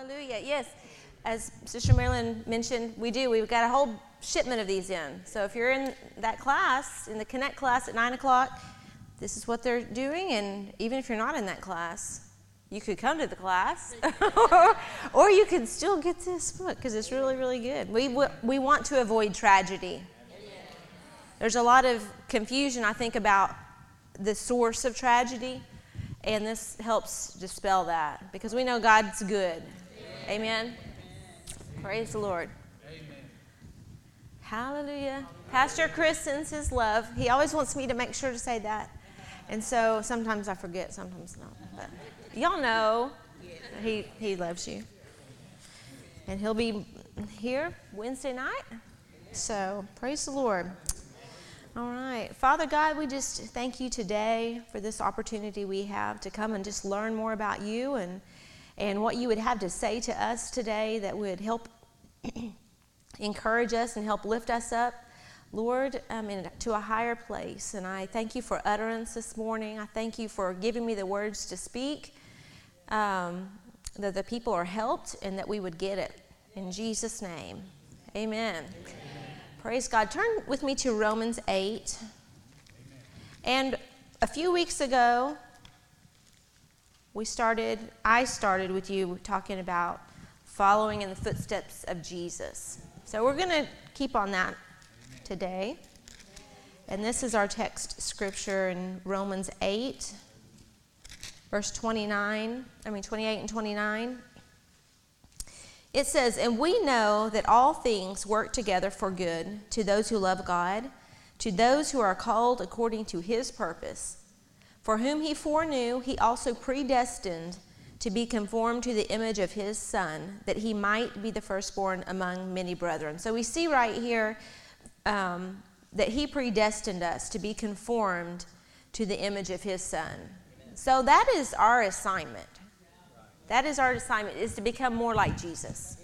Hallelujah. Yes, as Sister Marilyn mentioned, we do. We've got a whole shipment of these in. So if you're in that class, in the Connect class at 9 o'clock, this is what they're doing. And even if you're not in that class, you could come to the class, or you could still get this book because it's really, really good. We, we want to avoid tragedy. There's a lot of confusion, I think, about the source of tragedy, and this helps dispel that because we know God's good. Amen. Praise the Lord. Hallelujah. Pastor Chris sends his love. He always wants me to make sure to say that. And so sometimes I forget, sometimes not. But y'all know he, he loves you. And he'll be here Wednesday night. So praise the Lord. All right. Father God, we just thank you today for this opportunity we have to come and just learn more about you and, and what you would have to say to us today that would help encourage us and help lift us up, Lord, um, to a higher place. And I thank you for utterance this morning. I thank you for giving me the words to speak, um, that the people are helped and that we would get it. In Jesus' name, amen. amen. Praise God. Turn with me to Romans 8. And a few weeks ago, we started, I started with you talking about following in the footsteps of Jesus. So we're going to keep on that today. And this is our text scripture in Romans 8, verse 29, I mean 28 and 29. It says, And we know that all things work together for good to those who love God, to those who are called according to his purpose. For whom he foreknew, he also predestined to be conformed to the image of his Son, that he might be the firstborn among many brethren. So we see right here um, that he predestined us to be conformed to the image of his Son. So that is our assignment. That is our assignment, is to become more like Jesus.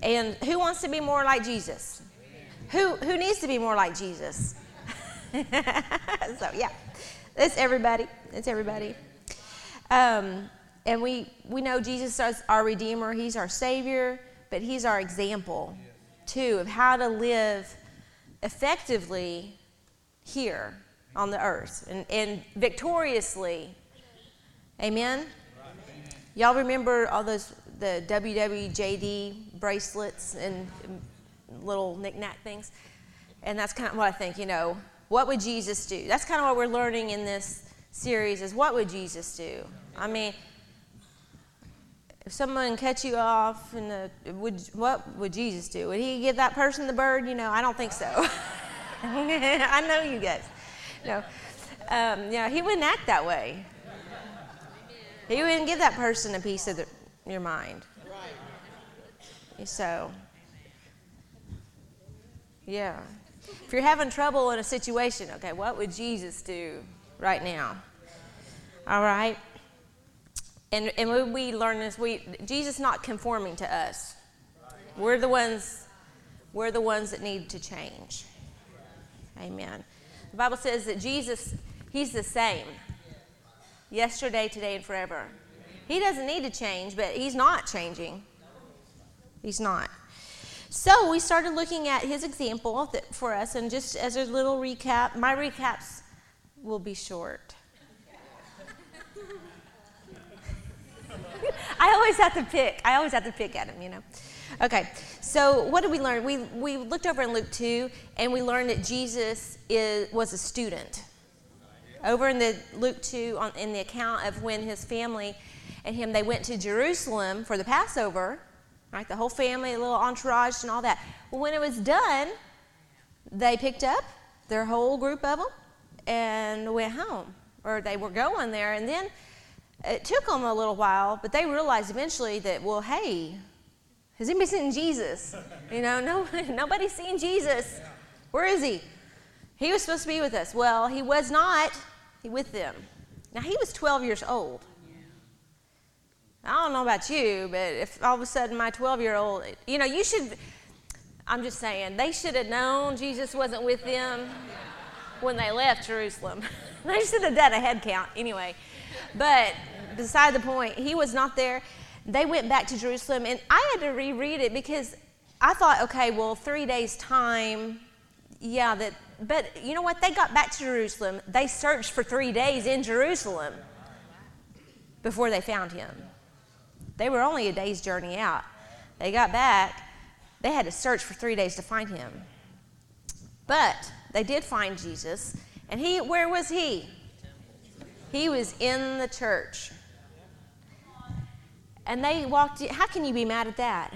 And who wants to be more like Jesus? Who, who needs to be more like Jesus? so, yeah, it's everybody. It's everybody. Um, and we, we know Jesus is our Redeemer, He's our Savior, but He's our example, too, of how to live effectively here on the earth and, and victoriously. Amen? Y'all remember all those the WWJD bracelets and little knickknack things? And that's kind of what I think, you know, what would Jesus do? That's kind of what we're learning in this series is what would Jesus do? I mean, if someone cut you off, and would what would Jesus do? Would he give that person the bird? You know, I don't think so. I know you guys. No, um, know, he wouldn't act that way. He wouldn't give that person a piece of the, your mind. So, yeah. If you're having trouble in a situation, okay, what would Jesus do right now? All right? And, and when we learn this, we, Jesus not conforming to us. We're the ones, we're the ones that need to change. Amen. The Bible says that Jesus, He's the same yesterday, today, and forever. He doesn't need to change, but he's not changing. He's not. So we started looking at his example for us, and just as a little recap, my recaps will be short. I always have to pick. I always have to pick at him, you know. Okay, so what did we learn? We, we looked over in Luke 2, and we learned that Jesus is, was a student. Over in the Luke 2, on, in the account of when his family and him, they went to Jerusalem for the Passover, right? The whole family, a little entourage and all that. Well, when it was done, they picked up their whole group of them and went home, or they were going there. And then it took them a little while, but they realized eventually that, well, hey, has anybody seen Jesus? You know, no, nobody's seen Jesus. Where is he? He was supposed to be with us. Well, he was not with them. Now, he was 12 years old. I don't know about you, but if all of a sudden my 12 year old, you know, you should, I'm just saying, they should have known Jesus wasn't with them when they left Jerusalem. they should have done a head count anyway. But beside the point, he was not there. they went back to Jerusalem, and I had to reread it because I thought, okay, well, three days' time, yeah, that, but you know what? They got back to Jerusalem. They searched for three days in Jerusalem before they found him. They were only a day's journey out. They got back, they had to search for three days to find him. But they did find Jesus, and he, where was he? He was in the church. And they walked, in, how can you be mad at that?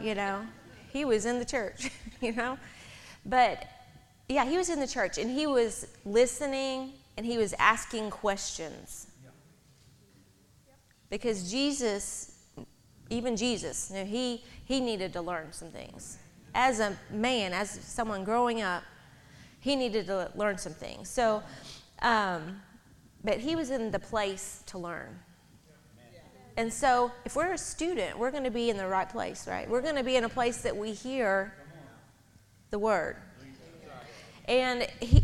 You know, he was in the church, you know? But yeah, he was in the church and he was listening and he was asking questions. Because Jesus, even Jesus, you know, he, he needed to learn some things. As a man, as someone growing up, he needed to learn some things. So, um, but he was in the place to learn. And so, if we're a student, we're going to be in the right place, right? We're going to be in a place that we hear the word. And he,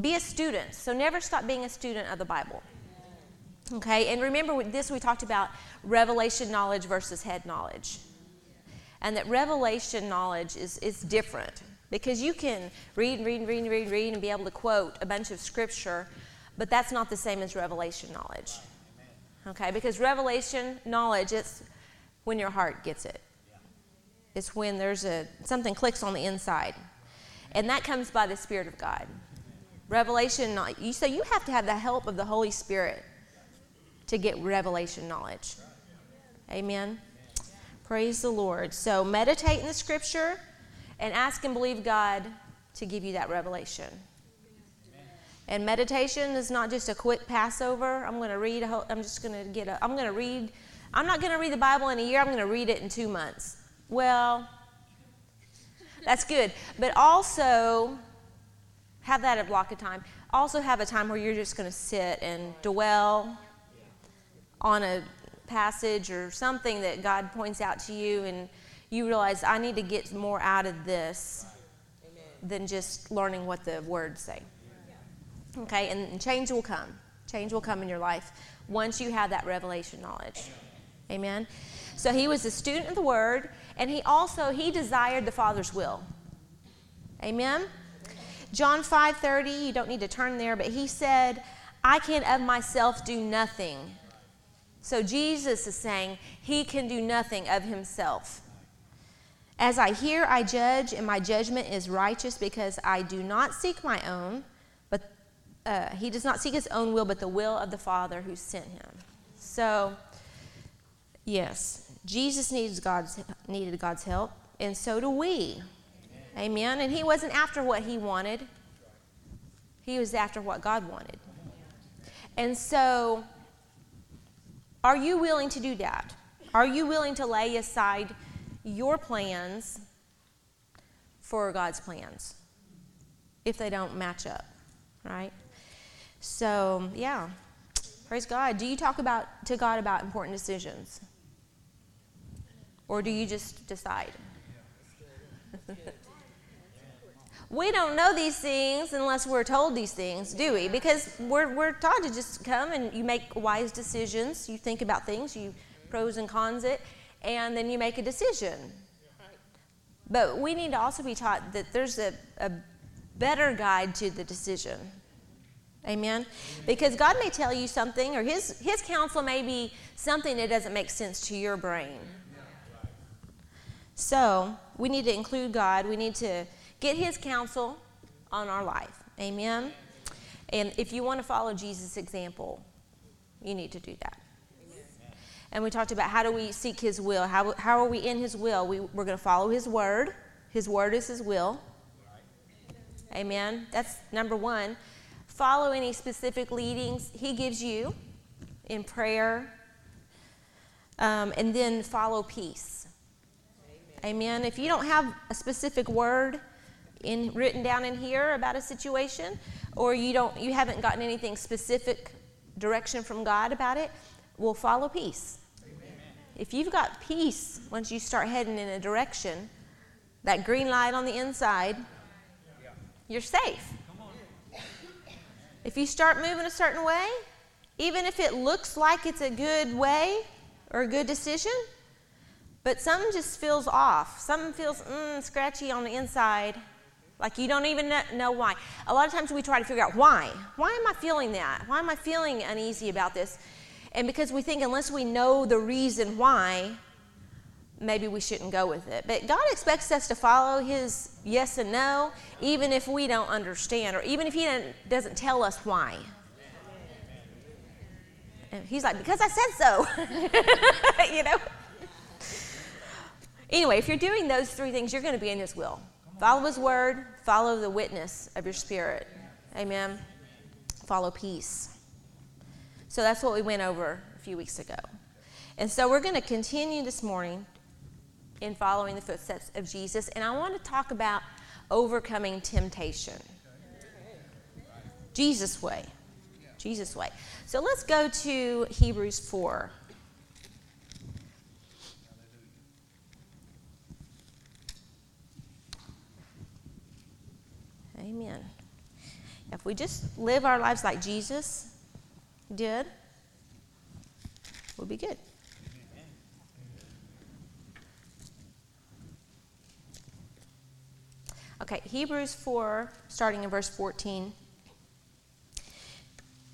be a student. So, never stop being a student of the Bible. Okay, and remember this we talked about revelation knowledge versus head knowledge. And that revelation knowledge is, is different because you can read and read and read and read and read and be able to quote a bunch of scripture, but that's not the same as revelation knowledge. Okay, because revelation knowledge, it's when your heart gets it. It's when there's a something clicks on the inside. And that comes by the Spirit of God. Revelation, you say you have to have the help of the Holy Spirit to get revelation knowledge. Amen. Praise the Lord. So meditate in the scripture and ask and believe God to give you that revelation. And meditation is not just a quick Passover. I'm going to read. A whole, I'm just going to get. A, I'm going to read. I'm not going to read the Bible in a year. I'm going to read it in two months. Well, that's good. But also have that a block of time. Also have a time where you're just going to sit and dwell on a passage or something that God points out to you, and you realize I need to get more out of this than just learning what the words say. Okay, and change will come. Change will come in your life once you have that revelation knowledge. Amen. So he was a student of the word, and he also he desired the Father's will. Amen. John 5:30, you don't need to turn there, but he said, I can of myself do nothing. So Jesus is saying he can do nothing of himself. As I hear, I judge, and my judgment is righteous because I do not seek my own but uh, he does not seek his own will, but the will of the Father who sent him. So, yes, Jesus needs God's, needed God's help, and so do we. Amen. Amen. And he wasn't after what he wanted, he was after what God wanted. And so, are you willing to do that? Are you willing to lay aside your plans for God's plans if they don't match up, right? So, yeah. Praise God. Do you talk about to God about important decisions? Or do you just decide? we don't know these things unless we're told these things, do we? Because we're, we're taught to just come and you make wise decisions. You think about things, you pros and cons it, and then you make a decision. But we need to also be taught that there's a, a better guide to the decision. Amen? Because God may tell you something, or his, his counsel may be something that doesn't make sense to your brain. So, we need to include God. We need to get His counsel on our life. Amen? And if you want to follow Jesus' example, you need to do that. And we talked about how do we seek His will? How, how are we in His will? We, we're going to follow His word. His word is His will. Amen? That's number one follow any specific leadings He gives you in prayer, um, and then follow peace. Amen. Amen. If you don't have a specific word in written down in here about a situation, or you don't, you haven't gotten anything specific direction from God about it, we'll follow peace. Amen. If you've got peace once you start heading in a direction, that green light on the inside, you're safe. If you start moving a certain way, even if it looks like it's a good way, or a good decision, but something just feels off. Something feels mm, scratchy on the inside, like you don't even know why. A lot of times we try to figure out why. Why am I feeling that? Why am I feeling uneasy about this? And because we think unless we know the reason why, maybe we shouldn't go with it. But God expects us to follow His yes and no, even if we don't understand, or even if He doesn't tell us why. He's like, because I said so. you know? Anyway, if you're doing those three things, you're going to be in His will. Follow His word, follow the witness of your spirit. Amen. Follow peace. So that's what we went over a few weeks ago. And so we're going to continue this morning in following the footsteps of Jesus. And I want to talk about overcoming temptation. Jesus' way. Jesus' way. So let's go to Hebrews 4. Amen. If we just live our lives like Jesus did, we'll be good. Okay, Hebrews 4, starting in verse 14.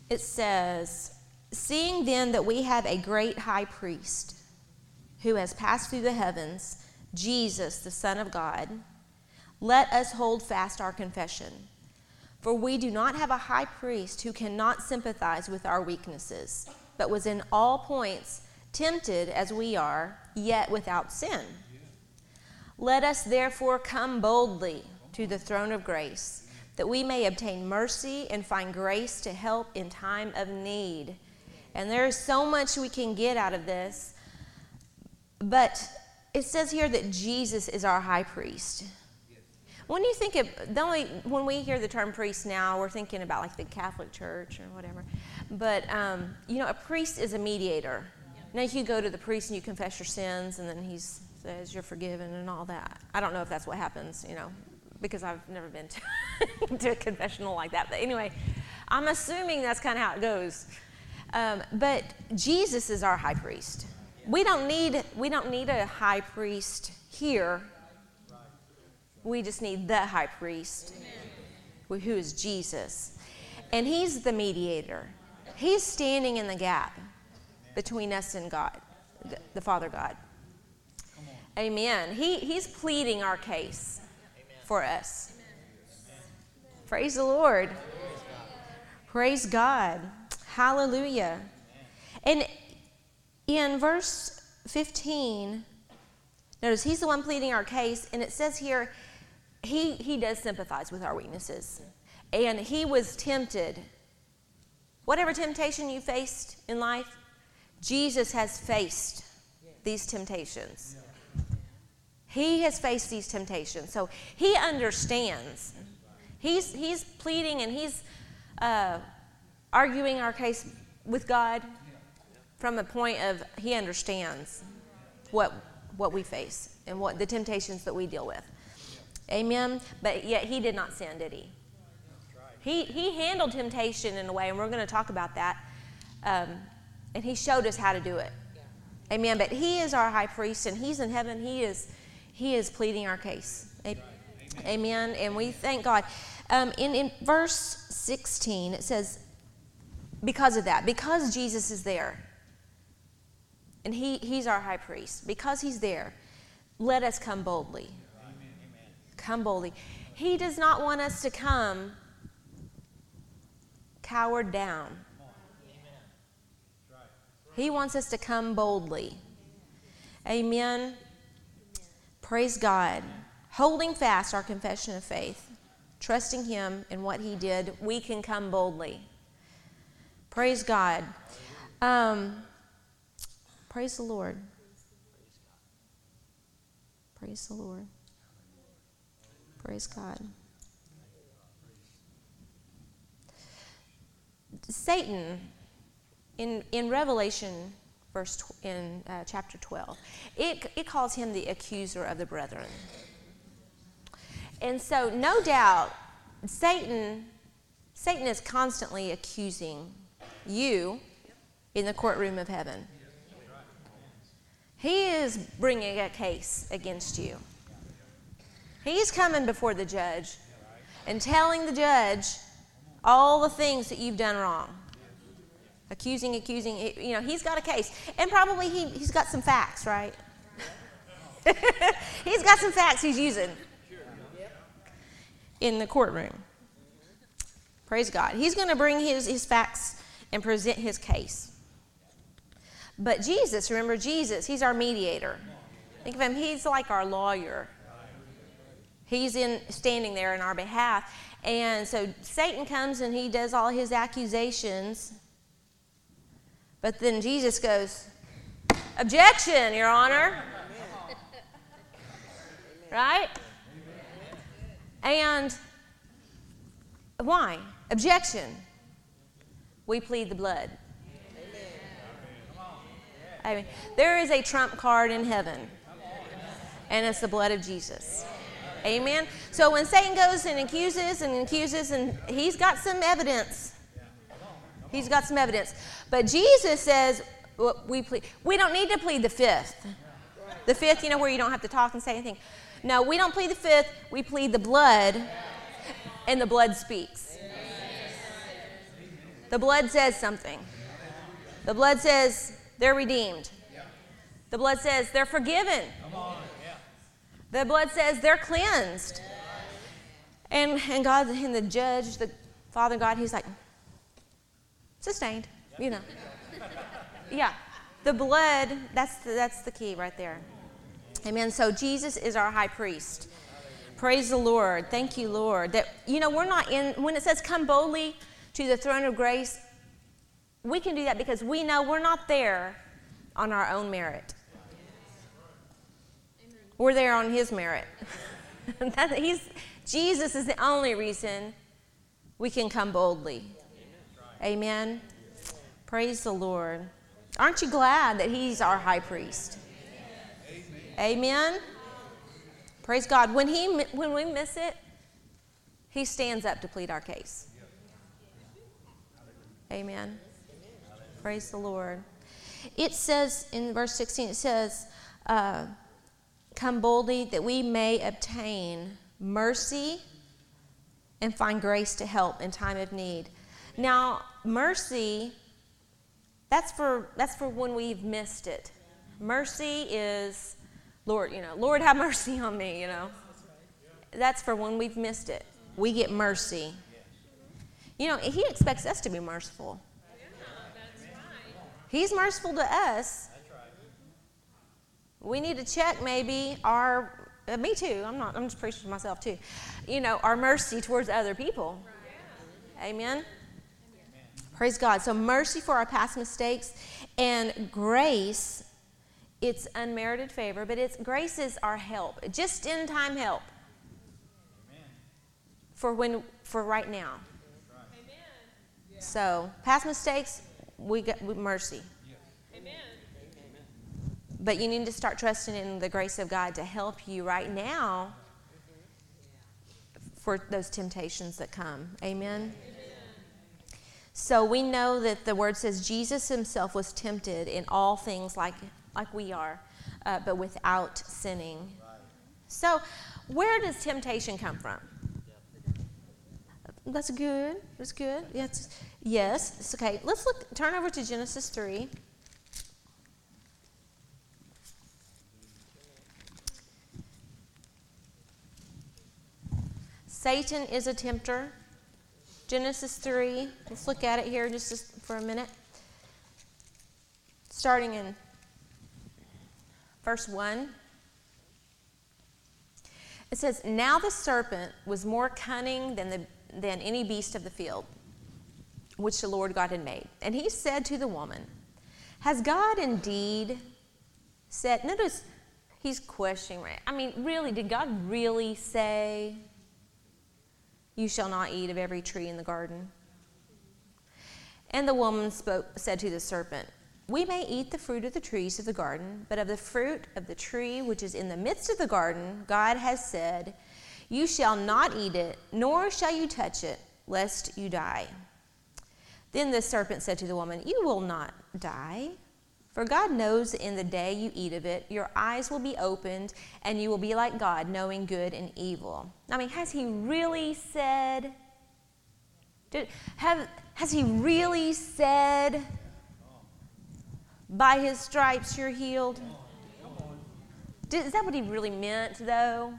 It says, Seeing then that we have a great high priest who has passed through the heavens, Jesus, the Son of God, let us hold fast our confession. For we do not have a high priest who cannot sympathize with our weaknesses, but was in all points tempted as we are, yet without sin. Let us therefore come boldly to the throne of grace, that we may obtain mercy and find grace to help in time of need. And there is so much we can get out of this. But it says here that Jesus is our high priest. When you think of the only when we hear the term priest now, we're thinking about like the Catholic Church or whatever. But um, you know, a priest is a mediator. Now you go to the priest and you confess your sins, and then he says you're forgiven and all that. I don't know if that's what happens. You know, because I've never been to, to a confessional like that. But anyway, I'm assuming that's kind of how it goes. Um, but Jesus is our high priest. We don't need we don't need a high priest here. We just need the high priest, who is Jesus, and He's the mediator. He's standing in the gap between us and God, the Father God. Amen. He, he's pleading our case for us. Praise the Lord. Praise God. Hallelujah. And in verse 15, notice he's the one pleading our case, and it says here, he, he does sympathize with our weaknesses. And he was tempted. Whatever temptation you faced in life, Jesus has faced these temptations. He has faced these temptations, so he understands. He's, he's pleading and he's uh, arguing our case with God from a point of he understands what, what we face and what the temptations that we deal with. Amen. But yet he did not sin, did he? He, he handled temptation in a way, and we're going to talk about that. Um, and he showed us how to do it. Amen. But he is our high priest, and he's in heaven. He is he is pleading our case. Amen. Amen. And we thank God. Um, in, in verse 16, it says, because of that, because Jesus is there, and he, he's our high priest, because he's there, let us come boldly. Come boldly. He does not want us to come cowered down. He wants us to come boldly. Amen. Praise God. Holding fast our confession of faith, trusting Him in what He did, we can come boldly. Praise God. Um, praise the Lord. Praise the Lord. Praise God. Satan, in, in Revelation verse in uh, chapter 12. It, it calls him the accuser of the brethren. And so, no doubt, Satan, Satan is constantly accusing you in the courtroom of heaven. He is bringing a case against you. He's coming before the judge and telling the judge all the things that you've done wrong. Accusing, accusing, you know, he's got a case. And probably he, he's got some facts, right? he's got some facts he's using in the courtroom. Praise God. He's going to bring his, his facts and present his case. But Jesus, remember Jesus, he's our mediator. Think of him, he's like our lawyer. He's in standing there in our behalf. And so Satan comes and he does all his accusations. But then Jesus goes, Objection, Your Honor. Right? And why? Objection. We plead the blood. I mean, there is a trump card in heaven, and it's the blood of Jesus. Amen. So when Satan goes and accuses and accuses, and he's got some evidence. He's got some evidence. But Jesus says, well, we, plead, we don't need to plead the fifth. The fifth, you know, where you don't have to talk and say anything. No, we don't plead the fifth. We plead the blood, and the blood speaks. The blood says something. The blood says they're redeemed. The blood says they're forgiven. The blood says they're cleansed. And, and God, and the judge, the Father God, he's like, sustained, you know. Yeah. The blood, that's the, that's the key right there. Amen. So Jesus is our high priest. Praise the Lord. Thank you, Lord. That, you know, we're not in, when it says come boldly to the throne of grace, we can do that because we know we're not there on our own merit. We're there on His merit. he's, Jesus is the only reason we can come boldly. Amen. Praise the Lord. Aren't you glad that He's our high priest? Amen. Praise God. When, he, when we miss it, He stands up to plead our case. Amen. Praise the Lord. It says in verse 16, it says, uh, Come boldly that we may obtain mercy and find grace to help in time of need. Now, mercy, that's for, that's for when we've missed it. Mercy is, Lord, you know, Lord, have mercy on me, you know. That's for when we've missed it. We get mercy. You know, He expects us to be merciful. He's merciful to us. We need to check maybe our, uh, me too, I'm not, I'm just preaching to myself too, you know, our mercy towards other people. Amen. Praise God. So, mercy for our past mistakes and grace, it's unmerited favor, but it's grace is our help, just in time help for when for right now. So, past mistakes, we get mercy. But you need to start trusting in the grace of God to help you right now for those temptations that come. Amen. So we know that the word says Jesus himself was tempted in all things like, like we are, uh, but without sinning. So, where does temptation come from? That's good. That's good. Yes. Yes. Okay. Let's look. Turn over to Genesis three. Satan is a tempter. Genesis 3. Let's look at it here just for a minute. Starting in verse 1. It says, Now the serpent was more cunning than, the, than any beast of the field, which the Lord God had made. And he said to the woman, Has God indeed said, notice he's questioning, right? I mean, really, did God really say you shall not eat of every tree in the garden. And the woman spoke, said to the serpent, We may eat the fruit of the trees of the garden, but of the fruit of the tree which is in the midst of the garden, God has said, You shall not eat it, nor shall you touch it, lest you die. Then the serpent said to the woman, You will not die. For God knows in the day you eat of it, your eyes will be opened, and you will be like God, knowing good and evil. I mean, has he really said? Did, have, has he really said, by his stripes you're healed? Did, is that what he really meant, though?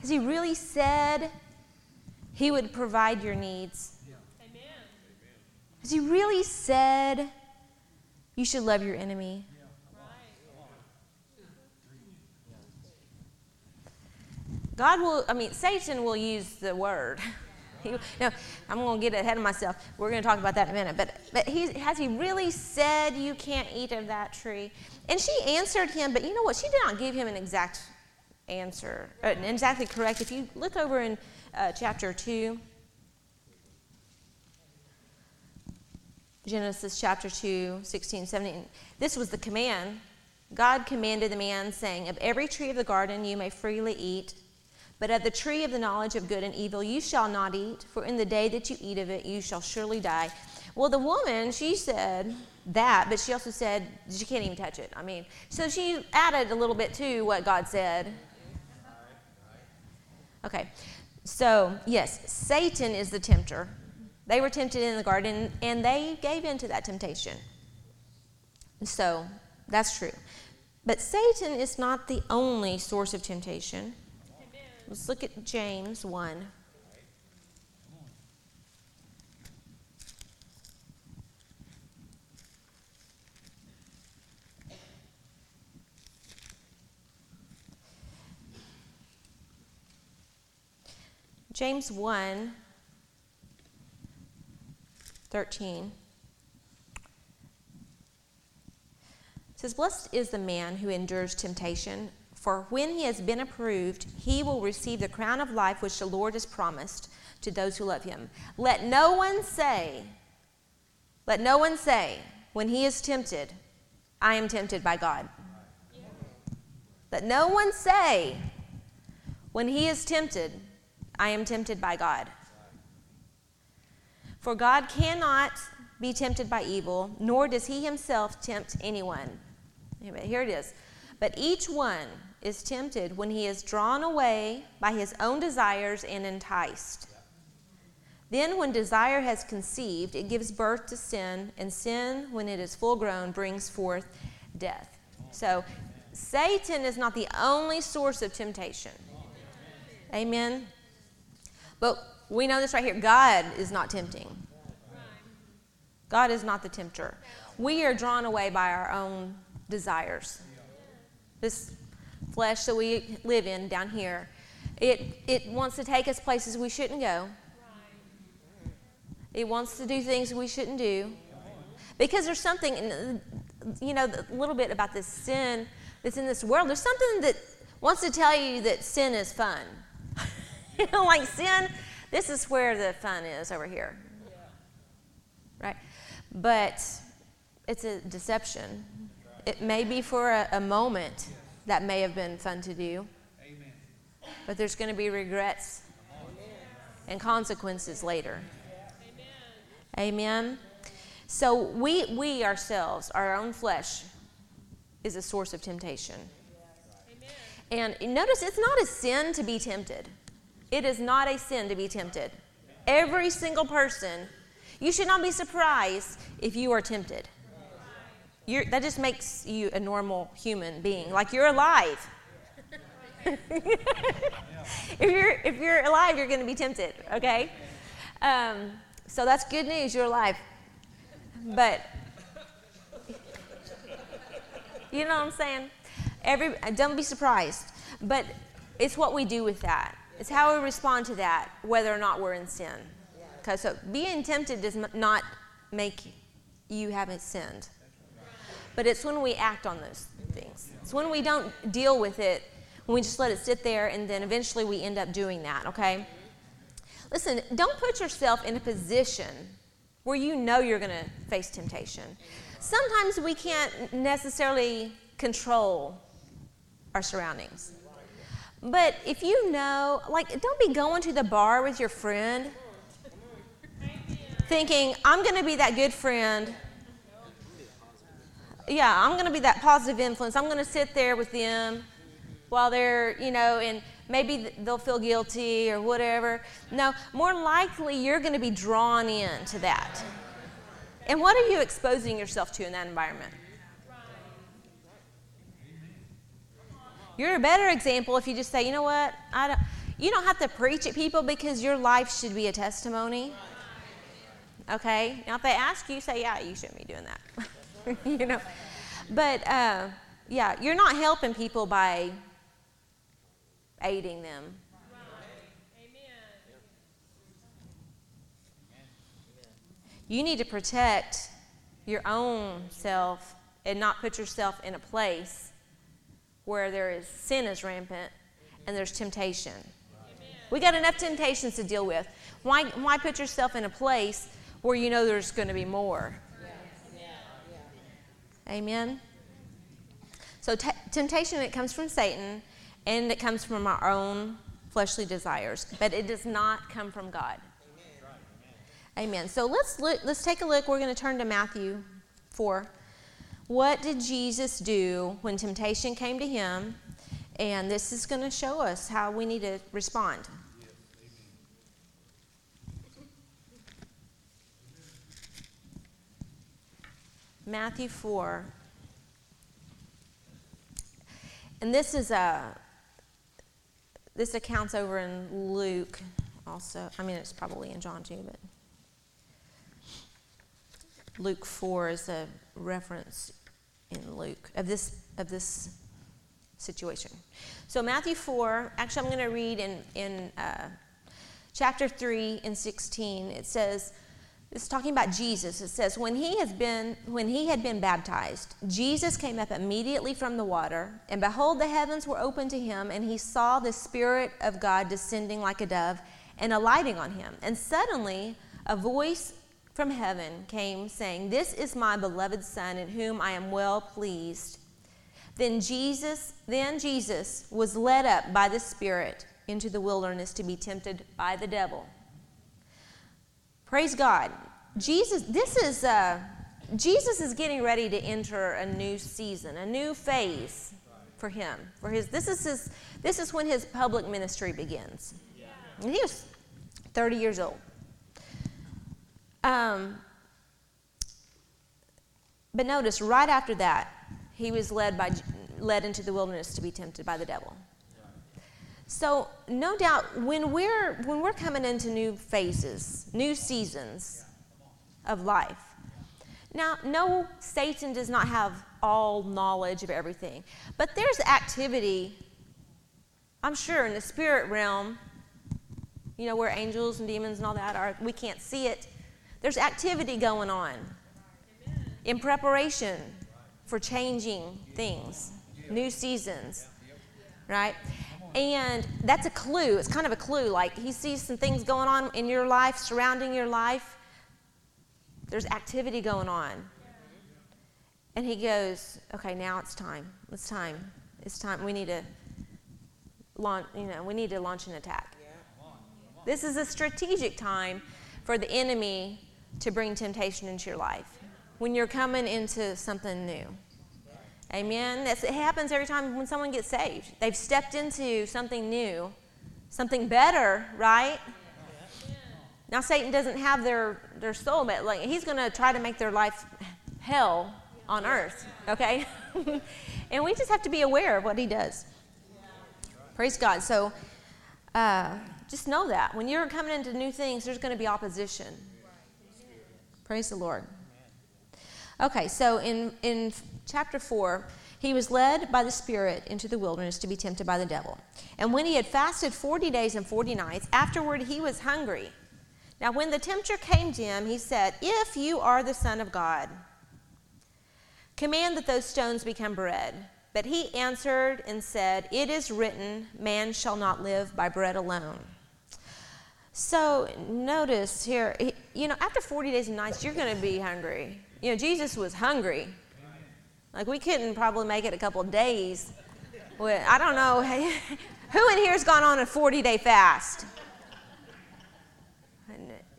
Has he really said he would provide your needs? Amen. Has he really said you should love your enemy? God will, I mean, Satan will use the word. He, no, I'm going to get ahead of myself. We're going to talk about that in a minute. But, but he, has he really said you can't eat of that tree? And she answered him, but you know what? She did not give him an exact answer, uh, exactly correct. If you look over in uh, chapter 2, Genesis chapter 2, 16, 17, this was the command. God commanded the man, saying, Of every tree of the garden you may freely eat, but of the tree of the knowledge of good and evil you shall not eat, for in the day that you eat of it you shall surely die. Well, the woman, she said that, but she also said she can't even touch it. I mean, so she added a little bit to what God said. Okay, so yes, Satan is the tempter. They were tempted in the garden and they gave in to that temptation. So that's true. But Satan is not the only source of temptation. Let's look at James 1. James 1 13 says, Blessed is the man who endures temptation, for when he has been approved, he will receive the crown of life which the Lord has promised to those who love him. Let no one say, let no one say, when he is tempted, I am tempted by God. Let no one say, when he is tempted, I am tempted by God. For God cannot be tempted by evil, nor does he himself tempt anyone. Here it is. But each one is tempted when he is drawn away by his own desires and enticed. Then, when desire has conceived, it gives birth to sin, and sin, when it is full grown, brings forth death. So, Satan is not the only source of temptation. Amen. But we know this right here God is not tempting. God is not the tempter. We are drawn away by our own desires. This flesh that we live in down here, it, it wants to take us places we shouldn't go. It wants to do things we shouldn't do. Because there's something, you know, a little bit about this sin that's in this world. There's something that wants to tell you that sin is fun. you know, like sin, this is where the fun is over here. Yeah. Right? But it's a deception. It may be for a, a moment that may have been fun to do, Amen. but there's going to be regrets and consequences later. Amen. Amen. So we, we ourselves, our own flesh, is a source of temptation. And notice it's not a sin to be tempted. It is not a sin to be tempted. Every single person, you should not be surprised if you are tempted. You're, that just makes you a normal human being, like you're alive. if you're if you're alive, you're going to be tempted. Okay, um, so that's good news. You're alive, but you know what I'm saying. Every don't be surprised, but it's what we do with that. It's how we respond to that, whether or not we're in sin. Okay, so being tempted does not make you haven't sinned. But it's when we act on those things. It's when we don't deal with it, when we just let it sit there, and then eventually we end up doing that, okay? Listen, don't put yourself in a position where you know you're going to face temptation. Sometimes we can't necessarily control our surroundings. But if you know, like, don't be going to the bar with your friend thinking, I'm going to be that good friend. yeah, I'm going to be that positive influence. I'm going to sit there with them while they're, you know, and maybe they'll feel guilty or whatever. No, more likely you're going to be drawn into that. And what are you exposing yourself to in that environment? You're a better example if you just say, you know what, I don't, you don't have to preach at people because your life should be a testimony. Okay? Now, if they ask you, say, yeah, you shouldn't be doing that. you know? But uh, yeah, you're not helping people by aiding them. You need to protect your own self and not put yourself in a place where there is sin is rampant and there's temptation. We got enough temptations to deal with. Why, why put yourself in a place where you know there's going to be more? Amen. So t- temptation it comes from Satan and it comes from our own fleshly desires, but it does not come from God. Amen. So let's look, let's take a look. We're going to turn to Matthew 4. What did Jesus do when temptation came to him? And this is going to show us how we need to respond. Matthew 4. And this is a this account's over in Luke also. I mean it's probably in John too, but Luke 4 is a reference in Luke of this of this situation. So Matthew 4, actually I'm going to read in in uh, chapter 3 and 16. It says it's talking about Jesus. It says when he has been when he had been baptized, Jesus came up immediately from the water, and behold the heavens were opened to him, and he saw the spirit of God descending like a dove and alighting on him. And suddenly a voice from heaven came, saying, This is my beloved Son, in whom I am well pleased. Then Jesus, then Jesus was led up by the Spirit into the wilderness to be tempted by the devil. Praise God. Jesus, this is uh, Jesus is getting ready to enter a new season, a new phase for him. For his, this is his, this is when his public ministry begins. And he was 30 years old. Um, but notice, right after that, he was led, by, led into the wilderness to be tempted by the devil. So, no doubt, when we're, when we're coming into new phases, new seasons of life, now, no, Satan does not have all knowledge of everything, but there's activity, I'm sure, in the spirit realm, you know, where angels and demons and all that are, we can't see it, there's activity going on in preparation for changing things, new seasons, right? And that's a clue. It's kind of a clue. Like he sees some things going on in your life, surrounding your life. There's activity going on. And he goes, okay, now it's time. It's time. It's time. We need to launch, you know, we need to launch an attack. This is a strategic time for the enemy to bring temptation into your life when you're coming into something new. Amen. That's, it happens every time when someone gets saved. They've stepped into something new, something better, right? Now Satan doesn't have their, their soul, but like he's going to try to make their life hell on earth. Okay, and we just have to be aware of what he does. Praise God. So uh, just know that when you're coming into new things, there's going to be opposition. Praise the Lord. Okay, so in, in chapter 4, he was led by the Spirit into the wilderness to be tempted by the devil. And when he had fasted 40 days and 40 nights, afterward he was hungry. Now, when the tempter came to him, he said, If you are the Son of God, command that those stones become bread. But he answered and said, It is written, Man shall not live by bread alone. So notice here, you know, after 40 days and nights, you're going to be hungry. You know, Jesus was hungry. Like, we couldn't probably make it a couple days. I don't know. Who in here has gone on a 40 day fast?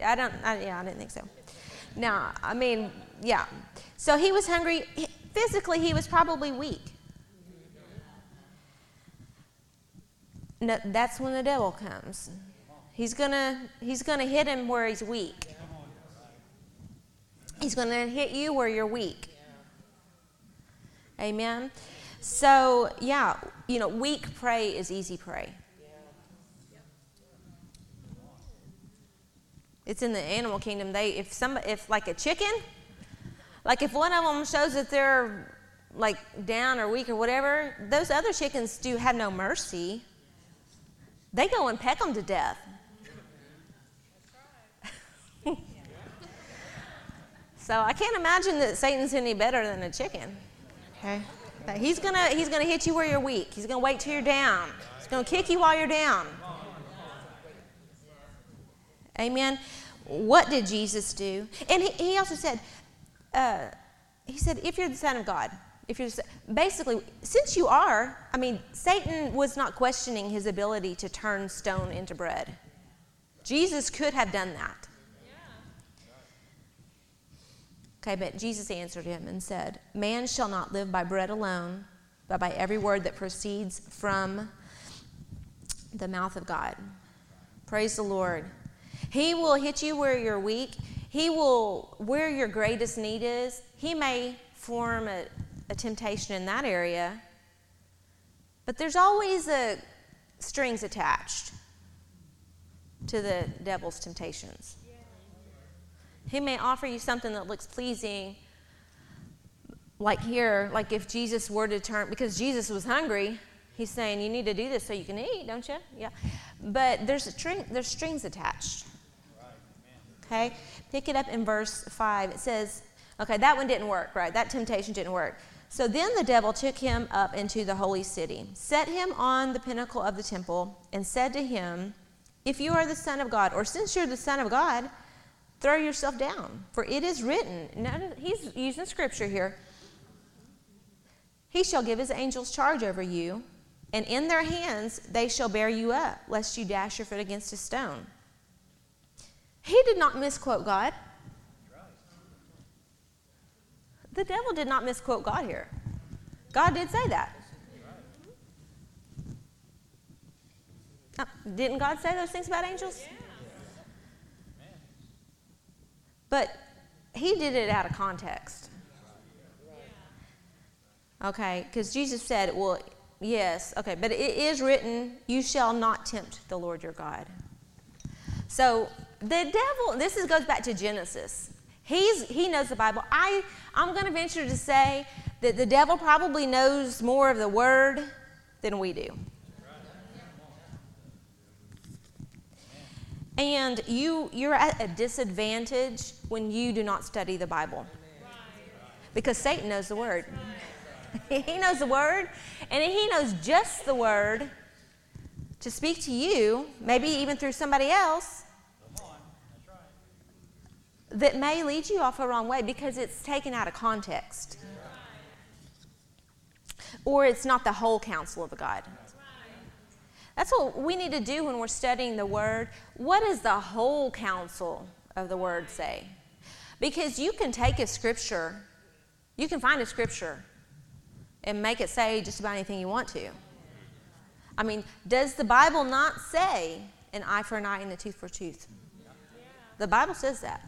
I don't, I, yeah, I didn't think so. Now, I mean, yeah. So he was hungry. physically, he was probably weak. No, that's when the devil comes. He's gonna he's gonna hit him where he's weak. He's gonna hit you where you're weak. Amen. So yeah, you know, weak prey is easy prey. It's in the animal kingdom. They if some if like a chicken, like if one of them shows that they're like down or weak or whatever, those other chickens do have no mercy. They go and peck them to death. So I can't imagine that Satan's any better than a chicken. Okay. But he's gonna he's gonna hit you where you're weak. He's gonna wait till you're down. He's gonna kick you while you're down. Amen. What did Jesus do? And he, he also said, uh, he said, if you're the Son of God, if you're basically, since you are, I mean, Satan was not questioning his ability to turn stone into bread. Jesus could have done that. Okay, but Jesus answered him and said, Man shall not live by bread alone, but by every word that proceeds from the mouth of God. Praise the Lord. He will hit you where you're weak. He will, where your greatest need is, He may form a, a temptation in that area. But there's always a strings attached to the devil's temptations. He may offer you something that looks pleasing, like here, like if Jesus were to turn, because Jesus was hungry, he's saying, You need to do this so you can eat, don't you? Yeah. But there's, a string, there's strings attached. Okay? Pick it up in verse 5. It says, okay, that one didn't work, right? That temptation didn't work. So then the devil took him up into the holy city, set him on the pinnacle of the temple, and said to him, If you are the Son of God, or since you're the Son of God, throw yourself down, for it is written. Now, he's using scripture here. He shall give his angels charge over you, and in their hands they shall bear you up, lest you dash your foot against a stone. He did not misquote God. The devil did not misquote God here. God did say that. Uh, didn't God say those things about angels? But he did it out of context. Okay, because Jesus said, well, yes, okay, but it is written, you shall not tempt the Lord your God. So the devil, this is, goes back to Genesis. He's, he knows the Bible. I, I'm going to venture to say that the devil probably knows more of the Word than we do. And you, you're at a disadvantage when you do not study the Bible. Because Satan knows the Word. he knows the Word, and he knows just the Word to speak to you, maybe even through somebody else, that may lead you off a wrong way because it's taken out of context. Or it's not the whole counsel of God. That's what we need to do when we're studying the Word. What does the whole counsel of the Word say? Because you can take a scripture, you can find a scripture and make it say just about anything you want to. I mean, does the Bible not say an eye for an eye and a tooth for a tooth? The Bible says that.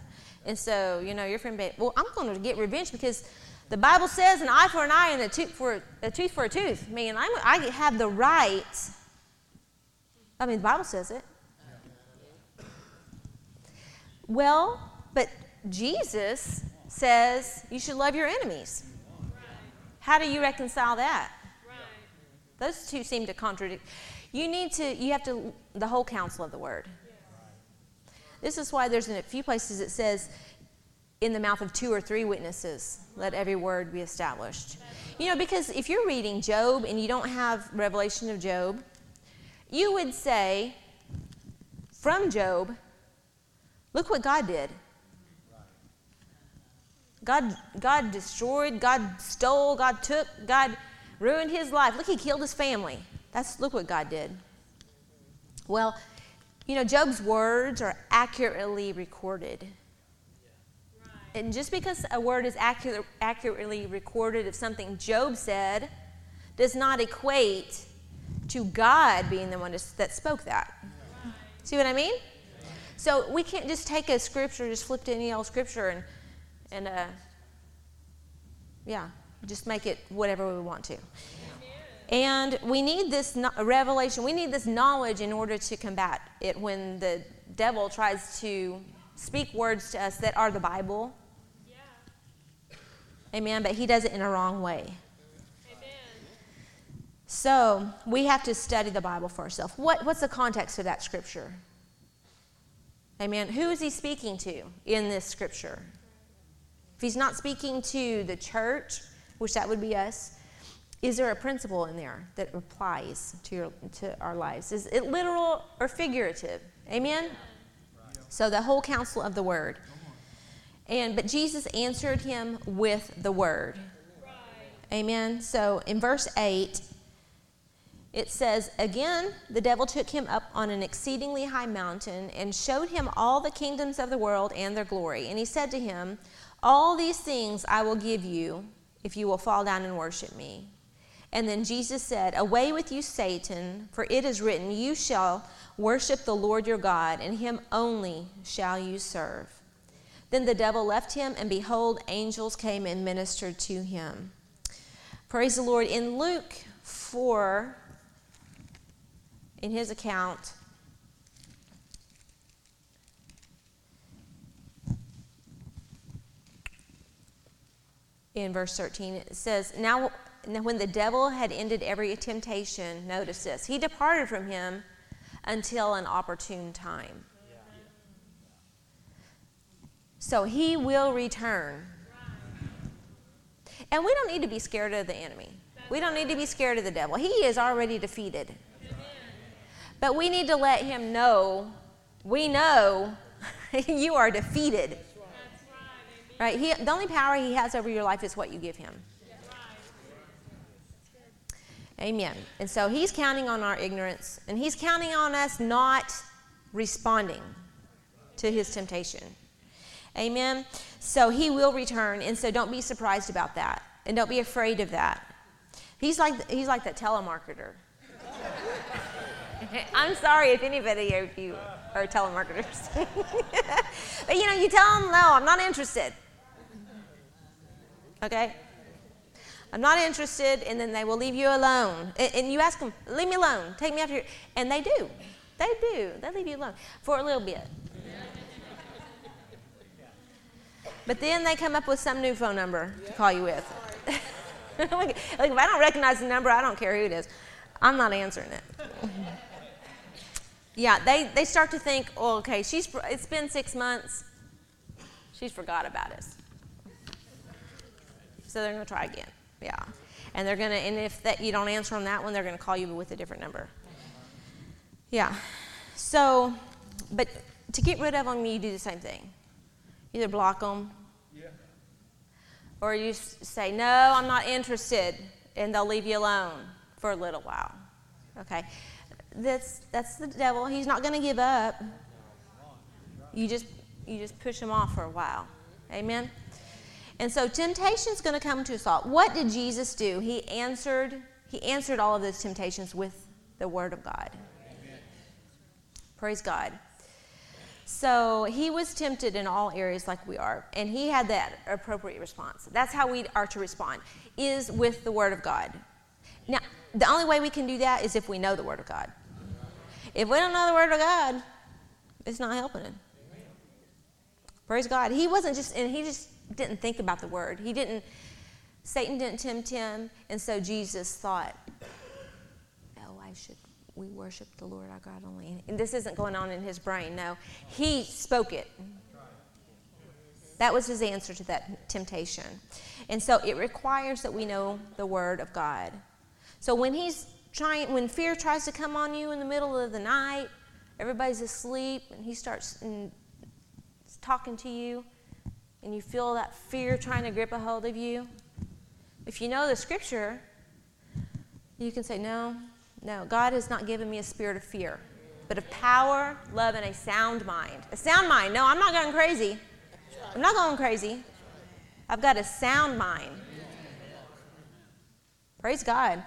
And so, you know, your friend, well, I'm going to get revenge because the Bible says an eye for an eye and a tooth for a tooth for a tooth. I mean, I'm, I have the right. I mean, the Bible says it. Well, but Jesus says you should love your enemies. How do you reconcile that? Those two seem to contradict. You need to, you have to, the whole counsel of the word. This is why there's in a few places it says, in the mouth of two or three witnesses, let every word be established. You know, because if you're reading Job and you don't have revelation of Job, you would say, from Job, look what God did. God, God destroyed, God stole, God took, God ruined his life. Look, he killed his family. That's look what God did. Well, you know, Job's words are accurately recorded. and just because a word is accurate, accurately recorded of something Job said does not equate to God being the one that spoke that. See what I mean? So we can't just take a scripture, just flip to any old scripture and, and uh, yeah, just make it whatever we want to. And we need this no- revelation, we need this knowledge in order to combat it when the devil tries to speak words to us that are the Bible. Yeah. Amen. But he does it in a wrong way. So we have to study the Bible for ourselves. What, what's the context of that scripture? Amen. Who is he speaking to in this scripture? If he's not speaking to the church, which that would be us, is there a principle in there that applies to, your, to our lives? Is it literal or figurative? Amen? So the whole counsel of the word. And but Jesus answered him with the word. Amen. So in verse 8, it says, Again, the devil took him up on an exceedingly high mountain and showed him all the kingdoms of the world and their glory. And he said to him, All these things I will give you if you will fall down and worship me. And then Jesus said, Away with you, Satan, for it is written, You shall worship the Lord your God, and him only shall you serve. Then the devil left him, and behold, angels came and ministered to him. Praise the Lord. In Luke 4, in his account, in verse 13, it says, Now when the devil had ended every temptation, notice this, he departed from him until an opportune time. So he will return. And we don't need to be scared of the enemy. We don't need to be scared of the devil. He is already defeated. But we need to let him know we know you are defeated. Right? He, the only power he has over your life is what you give him. Amen. And so he's counting on our ignorance, and he's counting on us not responding to his temptation. Amen. So he will return, and so don't be surprised about that, and don't be afraid of that. He's like he's like that telemarketer. I'm sorry if anybody of you are telemarketers, but you know you tell them no, I'm not interested. Okay. I'm not interested, and then they will leave you alone. And, you ask them, leave me alone, take me out here. And they do. They do. They leave you alone for a little bit. But then they come up with some new phone number to call you with. like, if I don't recognize the number, I don't care who it is. I'm not answering it. Yeah, they, they start to think, oh, okay, she's, it's been six months. She's forgot about us. So they're going to try again. Yeah. And they're going to, and if that you don't answer on that one, they're going to call you with a different number. Yeah. So, but to get rid of them, you do the same thing. Either block them, yeah. or you say, no, I'm not interested, and they'll leave you alone for a little while. Okay. That's, that's the devil. He's not going to give up. You just, you just push him off for a while. Amen? And so temptation is going to come to us all. What did Jesus do? He answered, he answered all of those temptations with the word of God. Amen. Praise God. So he was tempted in all areas like we are, and he had that appropriate response. That's how we are to respond, is with the word of God. Now, the only way we can do that is if we know the word of God. If we don't know the word of God, it's not helping him. Praise God. He wasn't just, and he just didn't think about the word. He didn't, Satan didn't tempt him, and so Jesus thought, oh, I should, we worship the Lord our God only. And this isn't going on in his brain, no. He spoke it. That was his answer to that temptation. And so it requires that we know the word of God. So when he's trying, when fear tries to come on you in the middle of the night, everybody's asleep, and he starts talking to you, and you feel that fear trying to grip a hold of you, if you know the scripture, you can say, No, no, God has not given me a spirit of fear, but of power, love, and a sound mind. A sound mind. No, I'm not going crazy. I'm not going crazy. I've got a sound mind. Praise God.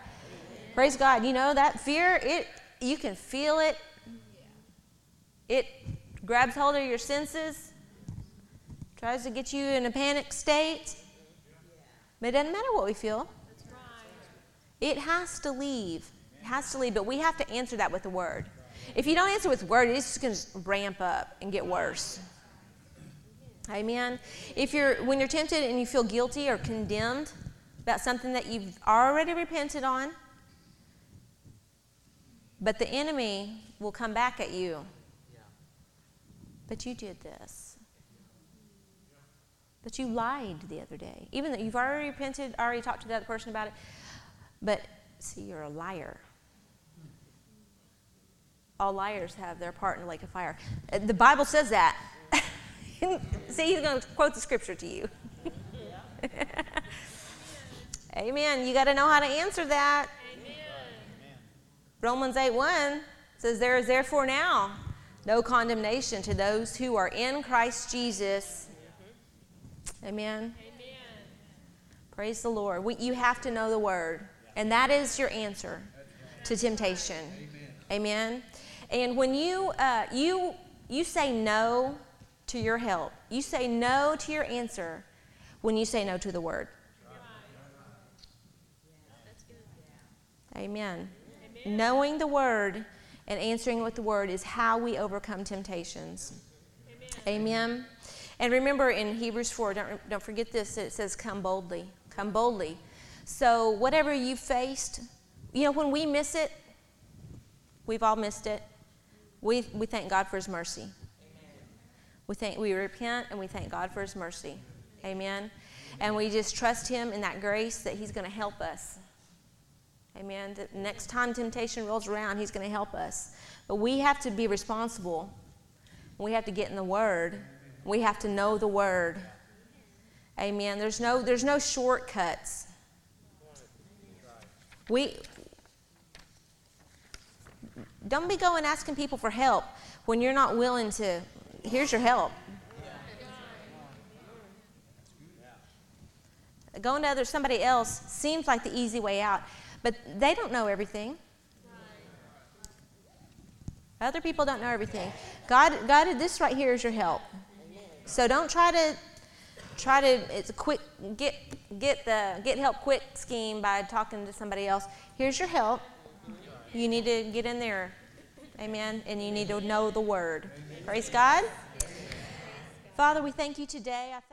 Praise God. You know that fear, it you can feel it. It grabs hold of your senses, tries to get you in a panic state. But it doesn't matter what we feel. It has to leave. It has to leave, but we have to answer that with the word. If you don't answer with the word, it's just going to ramp up and get worse. Amen. If you're when you're tempted and you feel guilty or condemned about something that you've already repented on, but the enemy will come back at you. But you did this. But you lied the other day. Even though you've already repented, already talked to the other person about it. But see, you're a liar. All liars have their part in the lake of fire. Uh, the Bible says that. see, he's going to quote the scripture to you. Amen. You got to know how to answer that. Romans 8 1 says, There is therefore now no condemnation to those who are in Christ Jesus. Amen. Amen. Praise the Lord. We, you have to know the word, and that is your answer to temptation. Amen. And when you uh, you you say no to your help, you say no to your answer when you say no to the word. Amen. Amen. Knowing the word and answering with the word is how we overcome temptations. Amen. Amen. And remember in Hebrews 4, don't, don't forget this, it says, come boldly. Come boldly. So, whatever you faced, you know, when we miss it, we've all missed it, we, we thank God for His mercy. Amen. We, thank, we repent and we thank God for His mercy. Amen. And we just trust Him in that grace that He's going to help us. Amen. The next time temptation rolls around, He's going to help us. But we have to be responsible. We have to get in the Word. We have to know the Word. Amen. There's no, there's no shortcuts. We don't be going asking people for help when you're not willing to. Here's your help. Going to other somebody else seems like the easy way out. But they don't know everything. Other people don't know everything. God, God, this right here is your help. So don't try to try to. It's a quick get get the get help quick scheme by talking to somebody else. Here's your help. You need to get in there, Amen. And you need to know the Word. Praise God. Father, we thank you today. I thank